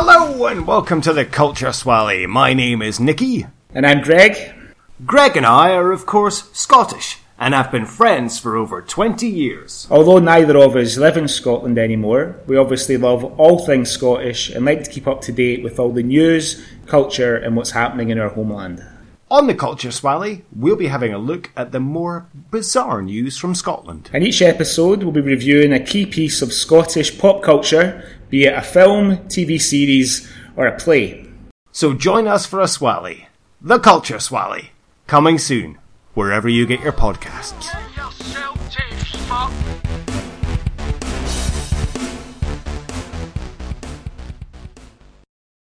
Hello and welcome to the Culture Swally. My name is Nicky. And I'm Greg. Greg and I are, of course, Scottish and have been friends for over 20 years. Although neither of us live in Scotland anymore, we obviously love all things Scottish and like to keep up to date with all the news, culture, and what's happening in our homeland. On the Culture Swally, we'll be having a look at the more bizarre news from Scotland. In each episode, we'll be reviewing a key piece of Scottish pop culture, be it a film, TV series, or a play. So join us for a Swally, the Culture Swally, coming soon, wherever you get your podcasts.